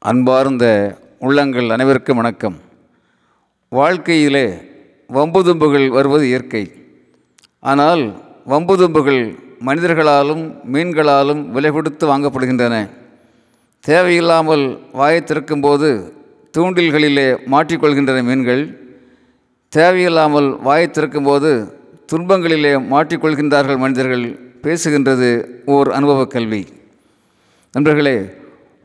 அன்பார்ந்த உள்ளங்கள் அனைவருக்கும் வணக்கம். வாழ்க்கையிலே வம்பு தும்புகள் வருவது இயற்கை. ஆனால் வம்பு தும்புகள் மனிதர்களாலும் மீன்களாலும் விலை கொடுத்து வாங்கப்படுகின்றன. தேவையில்லாமல் வாயை திறக்கும்போது தூண்டில்களிலே மாட்டிக்கொள்கின்றன மீன்கள். தேவையில்லாமல் வாயை திறக்கும்போது துன்பங்களிலே மாட்டிக்கொள்கின்றார்கள் மனிதர்கள் பேசுகின்றது ஓர் அனுபவக் கல்வி. நண்பர்களே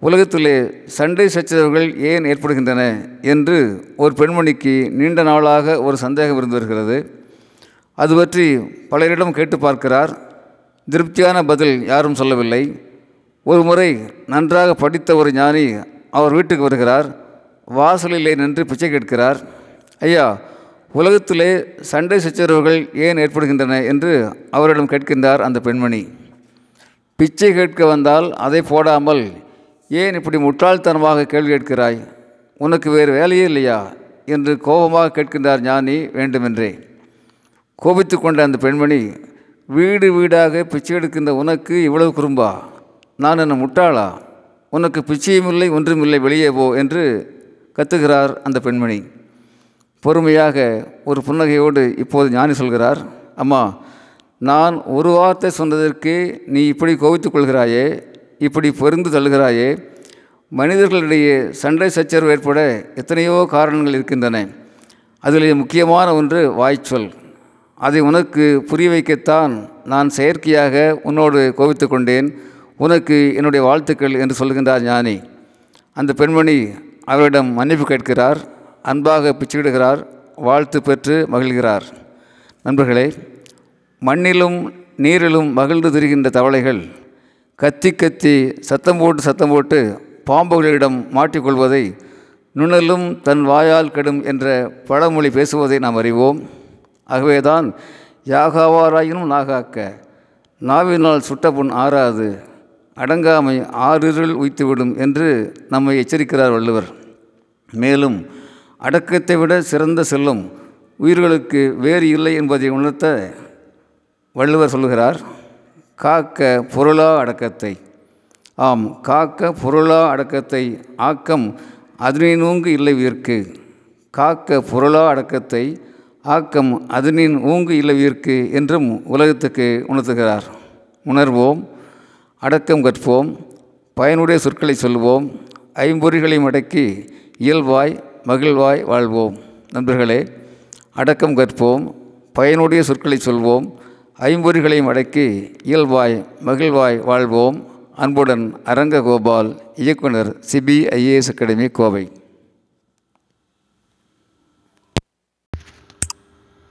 உலகத்திலே சண்டை சச்சரவுகள் ஏன் ஏற்படுகின்றன என்று ஒரு பெண்மணிக்கு நீண்ட நாளாக ஒரு சந்தேகம் இருந்து வருகிறது. அது பற்றி பலரிடம் கேட்டு பார்க்கிறார். திருப்தியான பதில் யாரும் சொல்லவில்லை. ஒரு முறை நன்றாக படித்த ஒரு ஞானி அவர் வீட்டுக்கு வருகிறார். வாசலிலே நின்று பிச்சை கேட்கிறார். ஐயா உலகத்திலே சண்டை சச்சரவுகள் ஏன் ஏற்படுகின்றன? என்று அவரிடம் கேட்கின்றார் அந்த பெண்மணி. பிச்சை கேட்க வந்தால் அதை போடாமல் ஏன் இப்படி முட்டாள்தனமாக கேள்வி கேட்கிறாய்? உனக்கு வேறு வேலையே இல்லையா? என்று கோபமாக கேட்கின்றார் ஞானி வேண்டுமென்றே. கோபித்து கொண்ட அந்த பெண்மணி வீடு வீடாக பிச்சை எடுக்கின்ற உனக்கு இவ்வளவு குறும்பா? நான் என்ன முட்டாளா? உனக்கு பிச்சையும் இல்லை ஒன்றுமில்லை வெளியே போ என்று கத்துகிறார் அந்த பெண்மணி. பொறுமையாக ஒரு புன்னகையோடு இப்போது ஞானி சொல்கிறார் அம்மா நான் ஒரு வார்த்தை சொன்னதற்கு நீ இப்படி கோபித்துக் கொள்கிறாயே இப்படி பொருந்து தள்ளுகிறாயே மனிதர்களிடையே சண்டை சச்சரவு ஏற்பட எத்தனையோ காரணங்கள் இருக்கின்றன. அதில் முக்கியமான ஒன்று வாய்ச்சொல். அதை உனக்கு புரிய வைக்கத்தான் நான் செயற்கையாக உன்னோடு கோபித்து கொண்டேன். உனக்கு என்னுடைய வாழ்த்துக்கள் என்று சொல்கின்றார் ஞானி. அந்த பெண்மணி அவரிடம் மன்னிப்பு கேட்கிறார் அன்பாக பிச்சுக்கிடுகிறார் வாழ்த்து பெற்று மகிழ்கிறார். நண்பர்களே மண்ணிலும் நீரிலும் மகிழ்ந்து திரிகின்ற தவளைகள் கத்தி கத்தி சத்தம் போட்டு சத்தம் போட்டு பாம்புகளிடம் மாட்டிக்கொள்வதை நுணலும் தன் வாயால் கெடும் என்ற பழமொழி பேசுவதை நாம் அறிவோம். ஆகவேதான் யாகாவாராயினும் நாகாக்க நாவினால் சுட்ட புண் ஆறாது அடங்காமை ஆறிருள் உய்த்துவிடும் என்று நம்மை எச்சரிக்கிறார் வள்ளுவர். மேலும் அடக்கத்தை விட சிறந்த செல்லும் உயிர்களுக்கு வேறு இல்லை என்பதை உணர்த்த வள்ளுவர் சொல்கிறார் காக்க பொருளா அடக்கத்தை. ஆம் காக்க பொருளா அடக்கத்தை ஆக்கம் அதனின் ஊங்கு இல்லை உயிர்க்கு காக்க பொருளா அடக்கத்தை ஆக்கம் அதனின் ஊங்கு இல்லை உயிர்க்கு என்றும் உலகத்துக்கு உணர்த்துகிறார். உணர்வோம் அடக்கம் கற்போம் பயனுடைய சொற்களை சொல்வோம் ஐம்பொறிகளையும் அடக்கி இயல்பாய் மகிழ்வாய் வாழ்வோம். நண்பர்களே அடக்கம் கற்போம் பயனுடைய சொற்களை சொல்வோம் ஐம்பொறிகளையும் அடக்கி இயல்பாய் மகிழ்வாய் வாழ்வோம். அன்புடன் அரங்ககோபால் இயக்குனர் சிபிஐஏஎஸ் அகாடமி கோவை.